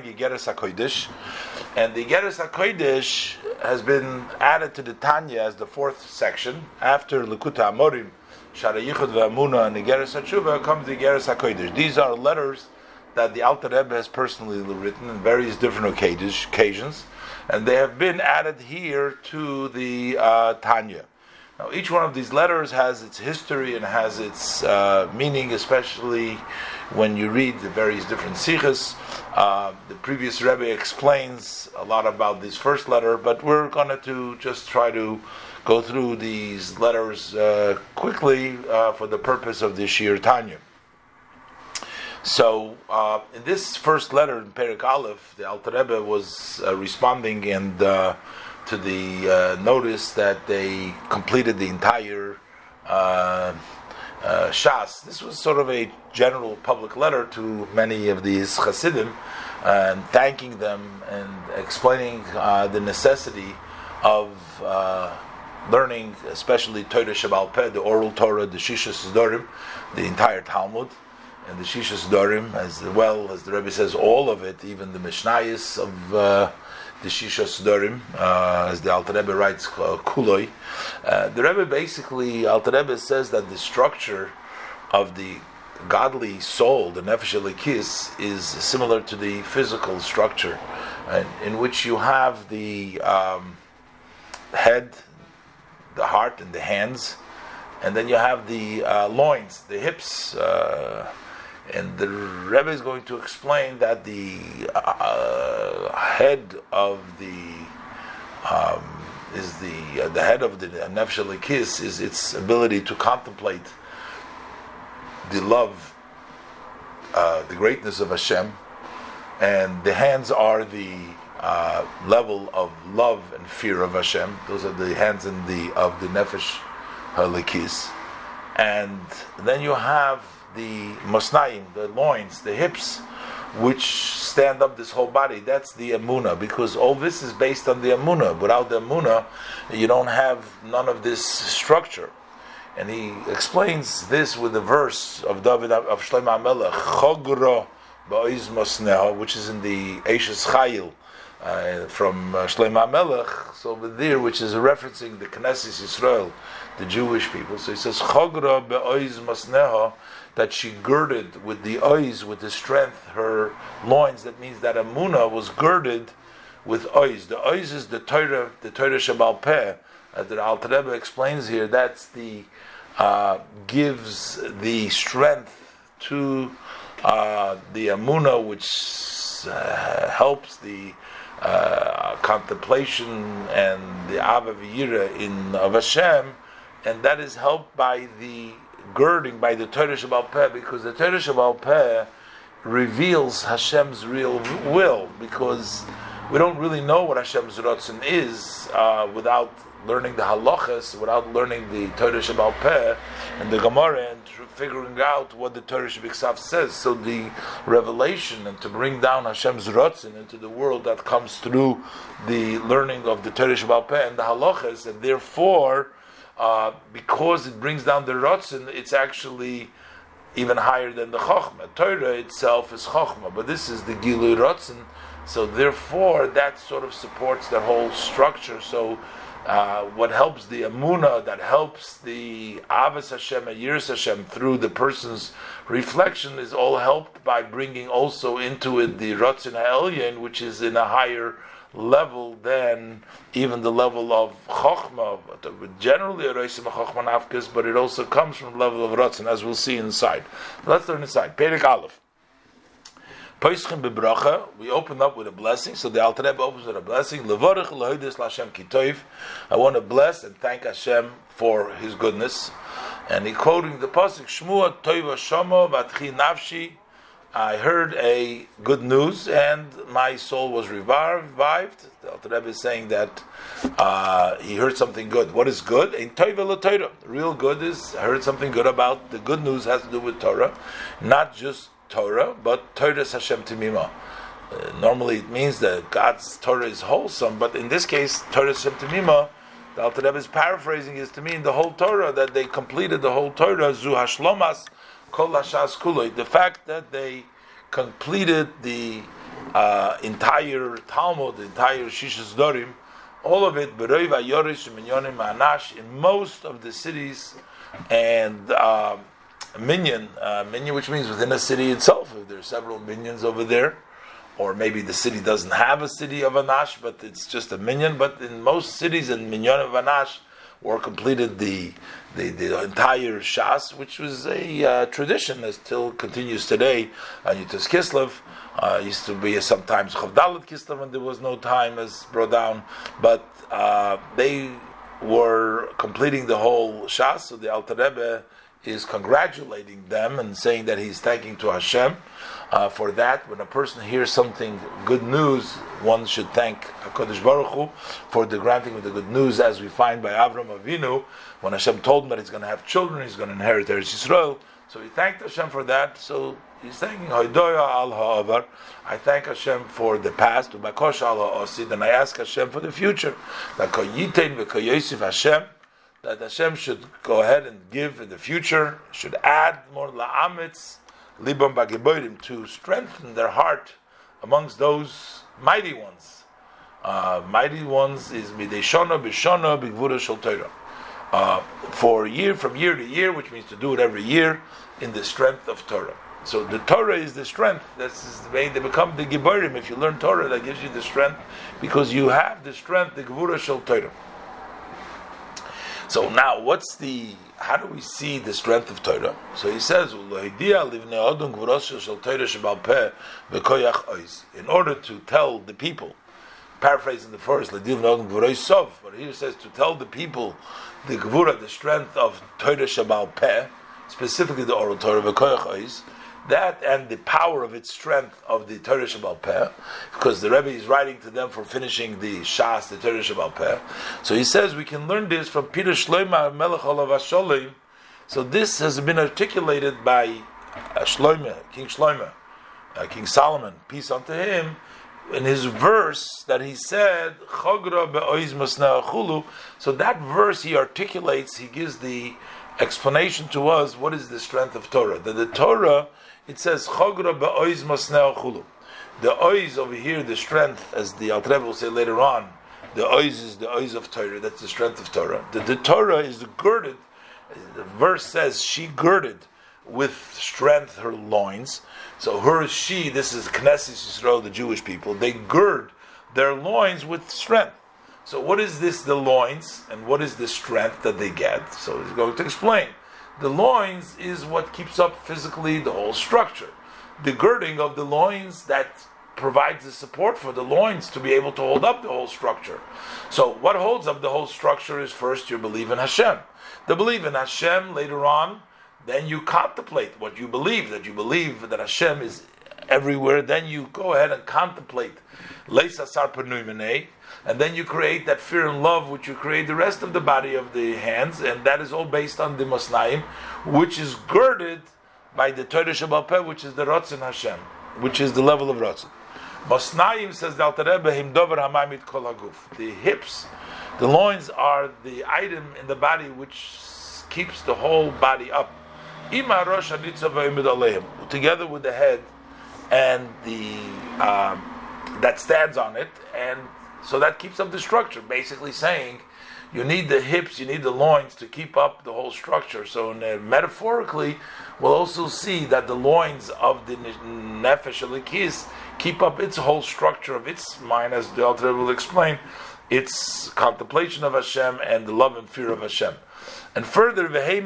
Yigeres HaKodesh, and the Yigeres HaKodesh has been added to the Tanya as the fourth section. After Likutei Amorim, Shara Yichud Ve'amuna, and Yigeres HaTshuva comes the Yigeres HaKodesh. These are letters that the Alter Rebbe has personally written in various different occasions, and they have been added here to the uh, Tanya. Now, each one of these letters has its history and has its uh, meaning, especially when you read the various different sichos. Uh, the previous Rebbe explains a lot about this first letter, but we're going to just try to go through these letters uh, quickly uh, for the purpose of this year Tanya. So, uh, in this first letter in Perik Aleph, the Alter Rebbe was uh, responding and to the notice that they completed the entire uh, uh, Shas. This was sort of a general public letter to many of these Hasidim, and thanking them and explaining uh, the necessity of uh, learning, especially Torah Sheba'al Peh, the oral Torah, the Shisha Sidorim, the entire Talmud and the Shisha Sidorim, as well as the Rebbe says, all of it, even the Mishnayos of uh, the Shisha Sidorim, uh, as the Alter Rebbe writes, uh, Kuloi. Uh, the Rebbe basically, Alter Rebbe says that the structure of the godly soul, the Nefesh Elikis, is similar to the physical structure, in which you have the um, head, the heart, and the hands, and then you have the uh, loins, the hips. Uh, and the Rebbe is going to explain that the uh, head of the um, is the uh, the head of the nefesh Elikis is its ability to contemplate the love, uh, the greatness of Hashem, and the hands are the uh, level of love and fear of Hashem. Those are the hands in the of the nefesh Elikis, and then you have the mosnaim, the loins, the hips, which stand up this whole body. That's the amuna, because all this is based on the amuna. Without the amuna, you don't have none of this structure. And he explains this with the verse of David of Shlomo Melech, Chogra ba'oiz mosneha, which is in the Eishes Chayil. Uh, from uh, Shlomo Melech, so over there, which is referencing the Knesset Yisrael, the Jewish people. So he says, Chogra be'oiz masneha, that she girded with the eyes, with the strength, her loins. That means that Amuna was girded with eyes. The eyes is the Torah, the Torah Sheba'al Peh, as the Alter Rebbe explains here. That's the uh, gives the strength to uh, the Amuna, which uh, helps the uh, contemplation and the Avavira in of Hashem, and that is helped by the girding by the Torah Sheba'al Peh because the Torah Sheba'al Peh reveals Hashem's real will because we don't really know what Hashem's Ratzon is uh, without learning the halachas, without learning the Torah Sheba'al Peh and the Gemara and figuring out what the Torah Shabbat says. So the revelation and to bring down Hashem's Ratzon into the world that comes through the learning of the Torah Sheba'al Peh and the halachas and therefore uh, because it brings down the rotzen, it's actually even higher than the chokhmah. Torah itself is chokhmah, but this is the gilu rotzen. So therefore, that sort of supports the whole structure. So uh, what helps the amuna, that helps the avas Hashem yiras Hashem through the person's reflection, is all helped by bringing also into it the rotzen ha'elyon, which is in a higher level than even the level of chokhmah. Generally, a chokhmah nafkes, but it also comes from the level of ratzon, as we'll see inside. Let's learn inside. Perik Aleph. Poischim bebracha, we open up with a blessing. So the Alter Rebbe opens with a blessing. Levorach lehoidis Lashem kitoiv. I want to bless and thank Hashem for His goodness. And he quoting the pasuk Shmua Toiva Shama Vatchi Nafshi I heard a good news and my soul was revived. The Alter Rebbe is saying that uh, he heard something good. What is good? In Torah Real good is I heard something good about the good news has to do with Torah, not just Torah, but Torah Hashem Timima. Uh, normally it means that God's Torah is wholesome, but in this case, Torah Hashem Timima, the Alter Rebbe is paraphrasing is to mean the whole Torah, that they completed the whole Torah, Zu Hashlomas, Kol Hashas Kuloi. The fact that they completed the uh, entire Talmud, the entire Shishas Dorim, all of it, Beroiva Yorish Minyonim Anash, in most of the cities and uh, minyan, uh, minyan, which means within a city itself. If there are several minyans over there, or maybe the city doesn't have a city of Anash, but it's just a minyan. But in most cities in minyan of Anash, or completed the, the, the entire Shas, which was a uh, tradition that still continues today on Yud Tes Kislev. Uh, used to be sometimes Chavdalit Kislev when there was no time, as brought down. But uh, they were completing the whole Shas, so the Alter Rebbe is congratulating them and saying that he's thanking to Hashem uh, for that. When a person hears something good news, one should thank Hakadosh Baruch Hu for the granting of the good news, as we find by Avram Avinu when Hashem told him that he's going to have children, he's going to inherit Eretz Yisrael. So he thanked Hashem for that. So he's thanking Hoidoya al Ha'avar. I thank Hashem for the past, and I ask Hashem for the future. Hashem that Hashem should go ahead and give in the future, should add more la'amitz, libam bagiboidim, to strengthen their heart amongst those mighty ones. Uh, mighty ones is mideshana bishana bigvura shel Torah. Uh, for year from year to year, which means to do it every year in the strength of Torah. So the Torah is the strength. That's the way they become the giborim. If you learn Torah, that gives you the strength because you have the strength, the gvura shel Torah. So now, what's the? How do we see the strength of Torah? So he says, in order to tell the people, paraphrasing the first, but here says to tell the people the gvura, the strength of Torah Sheba'al Peh, specifically the oral Torah, that and the power of its strength of the Torah Sheba'al Peh, because the Rebbe is writing to them for finishing the Shas, the Torah Sheba'al Peh. So he says we can learn this from Peter Shloima Melech Olav So this has been articulated by uh, Shloime, King Shloime, uh, King Solomon, peace unto him, in his verse that he said, So that verse he articulates, he gives the explanation to us what is the strength of Torah. That the Torah it says chogra be'oiz masneo chulu. The oiz over here, the strength, as the Alter will say later on, the oiz is the oiz of Torah. That's the strength of Torah. The, the Torah is girded. The verse says she girded with strength her loins. So her she. This is Knesset Yisrael, the Jewish people. They gird their loins with strength. So what is this? The loins, and what is the strength that they get? So he's going to explain the loins is what keeps up physically the whole structure. The girding of the loins that provides the support for the loins to be able to hold up the whole structure. So, what holds up the whole structure is first you believe in Hashem. The believe in Hashem later on, then you contemplate what you believe, that you believe that Hashem is everywhere, then you go ahead and contemplate and then you create that fear and love, which you create the rest of the body of the hands, and that is all based on the Masnaim, which is girded by the Torah Shabbat which is the Ratzin Hashem, which is the level of Ratzin. Masnaim says the Alter Rebbe, Him Dover Hamamit Kol. The hips, the loins are the item in the body which keeps the whole body up. Ima Rosh Together with the head and the um, that stands on it, and so that keeps up the structure. Basically, saying you need the hips, you need the loins to keep up the whole structure. So, uh, metaphorically, we'll also see that the loins of the nefesh alikis keep up its whole structure of its mind, as the Alter will explain, its contemplation of Hashem and the love and fear of Hashem. And further, they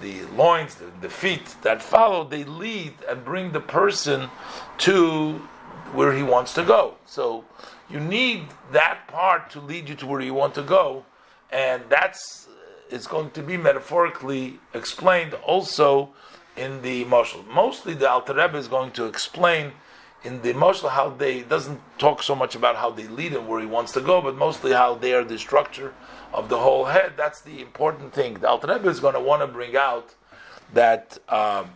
the loins, the, the, feet that follow, they lead and bring the person to where he wants to go. So you need that part to lead you to where you want to go, and that's it's going to be metaphorically explained also in the Moshel. Mostly, the Alter Rebbe is going to explain in the Moshel how they doesn't talk so much about how they lead him where he wants to go, but mostly how they are the structure of the whole head. That's the important thing. The Alter Rebbe is going to want to bring out that um,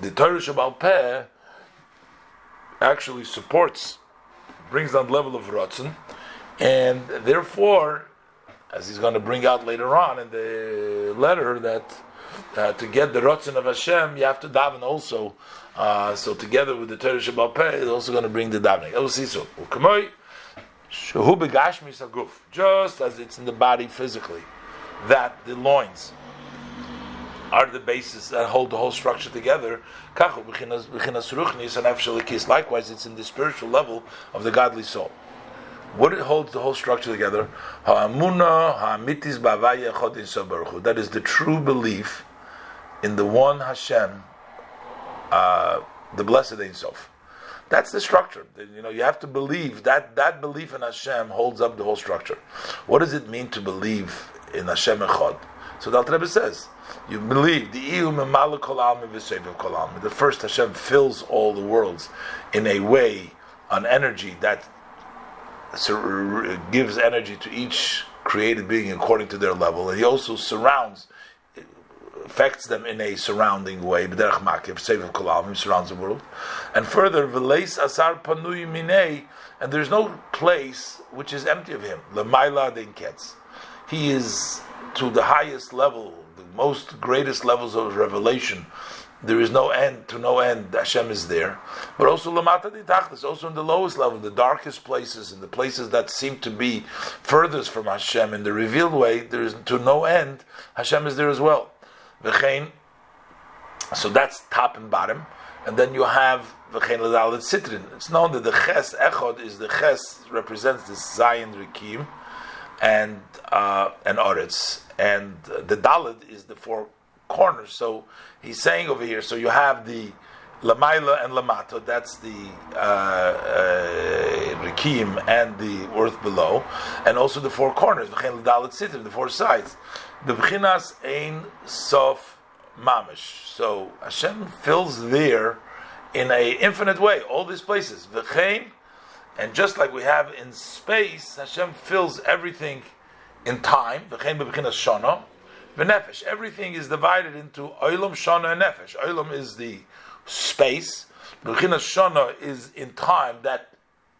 the Torah Sheba'al Peh actually supports, brings down the level of Ratzon, and therefore, as he's going to bring out later on in the letter, that uh, to get the rotzen of Hashem, you have to daven also. Uh, so together with the Torah Sheba'al Peh, it's also going to bring the davening. We'll see so. Just as it's in the body physically, that the loins are the basis that hold the whole structure together. Likewise, it's in the spiritual level of the godly soul. What holds the whole structure together? That is the true belief in the one Hashem, uh, the blessed Ein Sof. That's the structure. You know, you have to believe that that belief in Hashem holds up the whole structure. What does it mean to believe in Hashem Echad? So the Alter Rebbe says, you believe the the first Hashem fills all the worlds in a way, an energy that gives energy to each created being according to their level, and He also surrounds affects them in a surrounding way. B'derech makiv, seviv kolam, surrounds the world. And further, v'leis asar panui minei, and there's no place which is empty of him. Lemaila den ketz. He is to the highest level, most greatest levels of revelation. There is no end to no end. Hashem is there, but also lamata ditachlis, also in the lowest level, the darkest places, in the places that seem to be furthest from Hashem in the revealed way. There is to no end. Hashem is there as well. V'chein. So that's top and bottom, and then you have v'chein l'dalet sitrin. It's known that the ches echod is the ches represents the Zion Rikim, and uh, and and the dalet is the four corners. So he's saying over here. So you have the Lamaila and Lamato, that's the uh, uh, Rikim and the earth below, and also the four corners, the four sides. The B'chinas Ein Sof Mamish. So Hashem fills there in a infinite way, all these places. V'chein, and just like we have in space, Hashem fills everything in time. Shana. V'nefesh. Everything is divided into Olam, Shana, and Nefesh. Olam is the space. B'chinas Shana is in time, that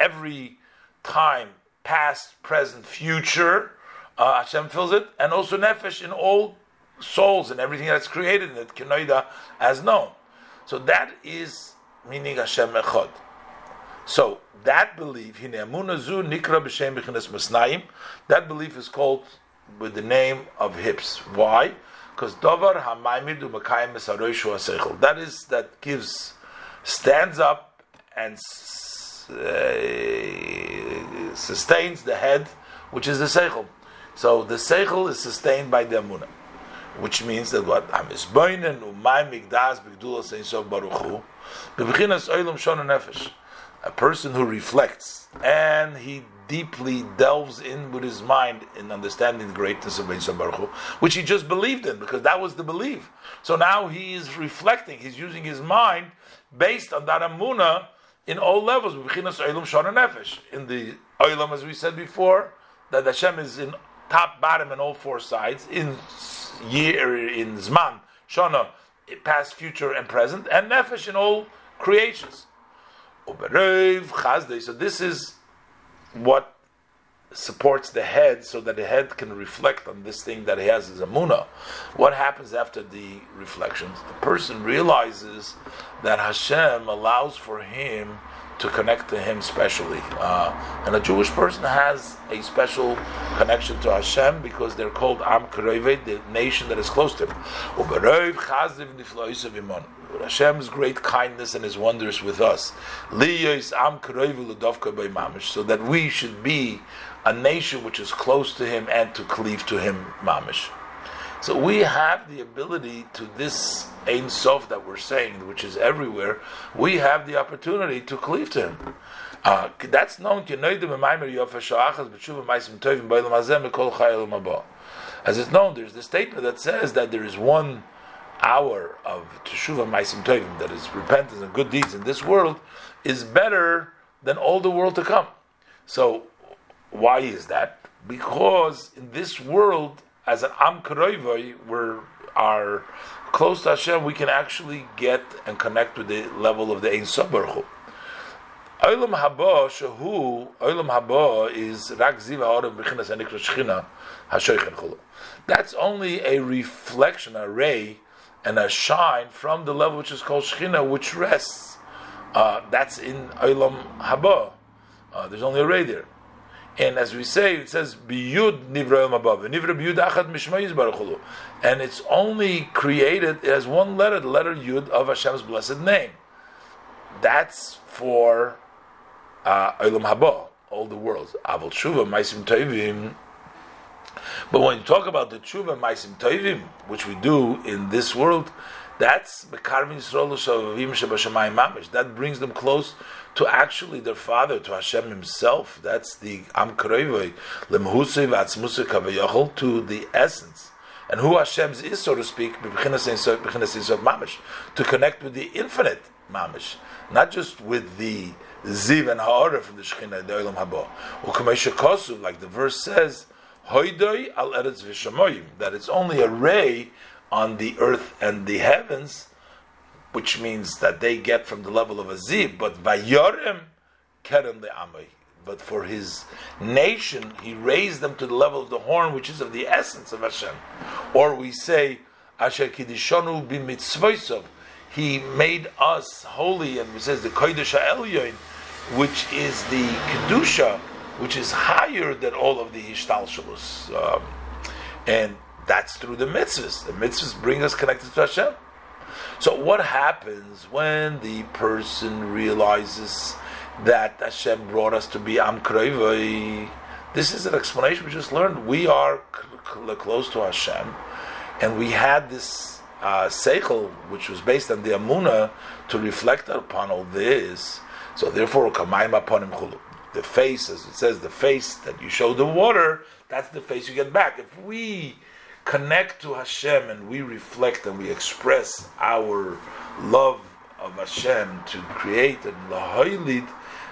every time, past, present, future, uh, Hashem fills it, and also nefesh in all souls and everything that's created in it, kenoida as known. So that is meaning Hashem echad. So that belief, that belief is called with the name of hips. Why? Because davar hamaimidu makayim seichel. That is that gives stands up and uh, sustains the head, which is the seichel. So the seichel is sustained by the amuna, which means that what hamisboinen umay migdas b'gdulas einsof baruchu bebechinas oilam nefesh, a person who reflects and he deeply delves in with his mind in understanding the greatness of Ein Baruch Hu, which he just believed in because that was the belief. So now he is reflecting. He's using his mind based on that amuna in all levels. In the oilam, as we said before, that Hashem is in top, bottom, and all four sides in year, er, in Zman, Shana, past, future, and present, and Nefesh in all creations. So this is what supports the head so that the head can reflect on this thing that he has as a muna. What happens after the reflections? The person realizes that Hashem allows for him to connect to Him specially. Uh, and a Jewish person has a special connection to Hashem because they're called Am Kerevet, the nation that is close to Him. Hashem's great kindness and His wonders with us. So that we should be a nation which is close to Him and to cleave to Him, mamish. So we have the ability to this Ein Sof that we're saying, which is everywhere, we have the opportunity to cleave to Him. Uh, that's known as it's known. There's the statement that says that there is one hour of teshuva ma'asim tovim, that is repentance and good deeds in this world, is better than all the world to come. So, why is that? Because in this world as an Am Karoivoi, we are close to Hashem, we can actually get and connect with the level of the Ein Sabarchu. Olam haba shehu olam haba is rak adam b'chinas anikra shchina hashoichen chulu. That's only a reflection, a ray, and a shine from the level which is called shchina, which rests. Uh, that's in olam haba. Uh, there's only a ray there. And as we say, it says biyud nivra olam haba, nivra biyud achad mishmayis baruchulu, and it's only created. It has one letter, the letter yud of Hashem's blessed name. That's for uh, Olam Haba, all the worlds. Avol Tshuva, Maisim Toivim. But when you talk about the Tshuva, Maisim Toivim, which we do in this world, that's. That brings them close to actually their father, to Hashem Himself. That's the Am to the essence. And who Hashem's is, so to speak, to connect with the infinite Mamish, not just with the ziv and ha'ara from the Shekhinah, the Olam Haba. Like the verse says, Hoidoi that it's only a ray on the earth and the heavens, which means that they get from the level of a zib, but Vayorim Keren Le'amai. But for his nation, he raised them to the level of the horn, which is of the essence of Hashem. Or we say, Asher Kidishonu b'mitzvoisov, he made us holy, and he says the Kodesh Elyon, which is the kedusha, which is higher than all of the ishtalshalus, um, and that's through the mitzvahs. The mitzvahs bring us connected to Hashem. So what happens when the person realizes that Hashem brought us to be Am This is an explanation we just learned. We are close to Hashem, and we had this uh, seichel, which was based on the amuna, to reflect upon all this. So therefore, kamayim upon him. The face, as it says, the face that you show the water, that's the face you get back. If we connect to Hashem and we reflect and we express our love of Hashem to create and lahaylid,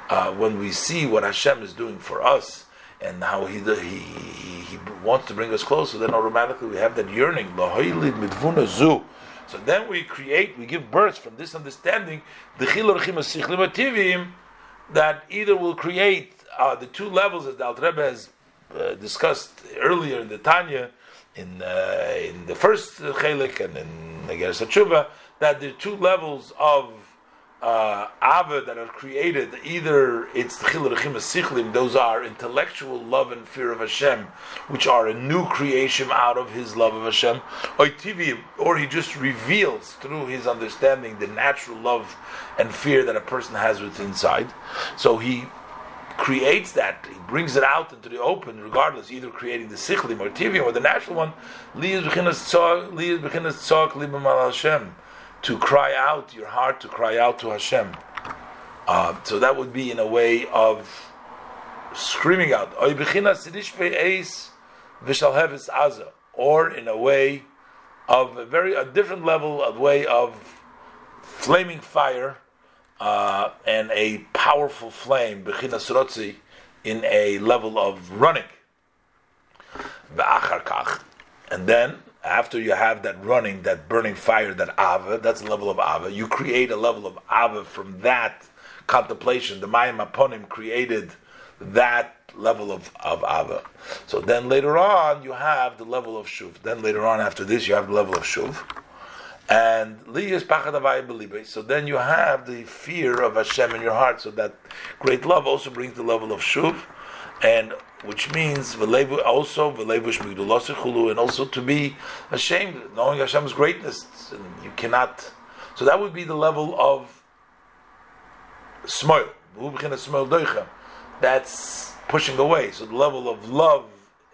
uh, when we see what Hashem is doing for us and how he, he, he wants to bring us closer, then automatically we have that yearning. Lahaylid midvuna zu so then we create, we give birth from this understanding, that either will create uh, the two levels as the Alter Rebbe has uh, discussed earlier in the Tanya, in uh, in the first chelik and in Negeres Tshuva, that the two levels of uh, ava that are created, either it's the sichlim, those are intellectual love and fear of Hashem, which are a new creation out of his love of Hashem, or he just reveals through his understanding the natural love and fear that a person has within inside. So he creates that, he brings it out into the open, regardless, either creating the sichlim or or the natural one. To cry out, your heart to cry out to Hashem. Uh, so that would be in a way of screaming out, or in a way of a very a different level, of way of flaming fire uh, and a powerful flame, in a level of running. The and then after you have that running, that burning fire, that ava, that's a level of ava. You create a level of ava from that contemplation. The Mayim Aponim created that level of, of ava. So then later on, you have the level of shuv. Then later on, after this, you have the level of shuv. And liyas pachadavai So then you have the fear of Hashem in your heart. So that great love also brings the level of shuv. And which means also and also to be ashamed, knowing Hashem's greatness, and you cannot. So that would be the level of smoil. That's pushing away. So the level of love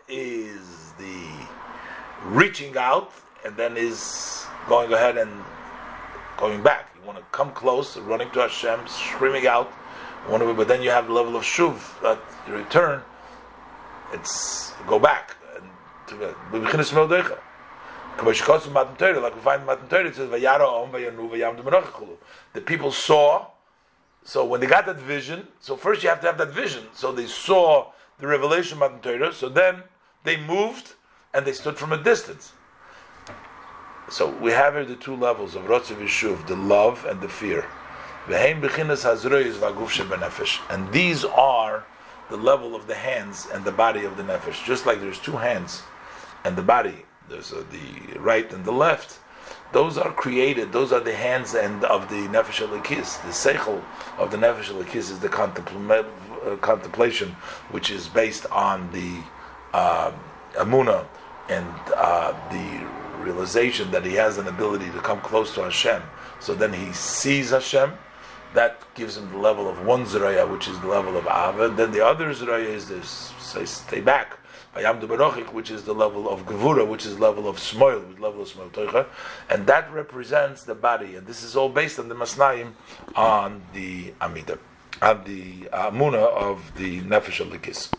is the reaching out, and then is going ahead and going back. You want to come close, running to Hashem, screaming out. But then you have the level of shuv that you return it's go back and to beginnen. Like we find in it says, The people saw, so when they got that vision, so first you have to have that vision. So they saw the revelation of Matan Torah, so then they moved and they stood from a distance. So we have here the two levels of Rotzev Yishuv, the love and the fear. And these are the level of the hands and the body of the nefesh. Just like there's two hands and the body, there's uh, the right and the left. Those are created. Those are the hands and of the nefesh alikis. The seichel of the nefesh alikis is the contempl- uh, contemplation, which is based on the uh, amuna and uh, the realization that he has an ability to come close to Hashem. So then he sees Hashem. That gives him the level of one zraya, which is the level of ava. Then the other zraya is this: say, stay back which is the level of Gevura, which is level of Smoil, which level of Smoil Toicha, and that represents the body. And this is all based on the Masnaim on the Amida, on the Amuna of the Nefesh Alikis.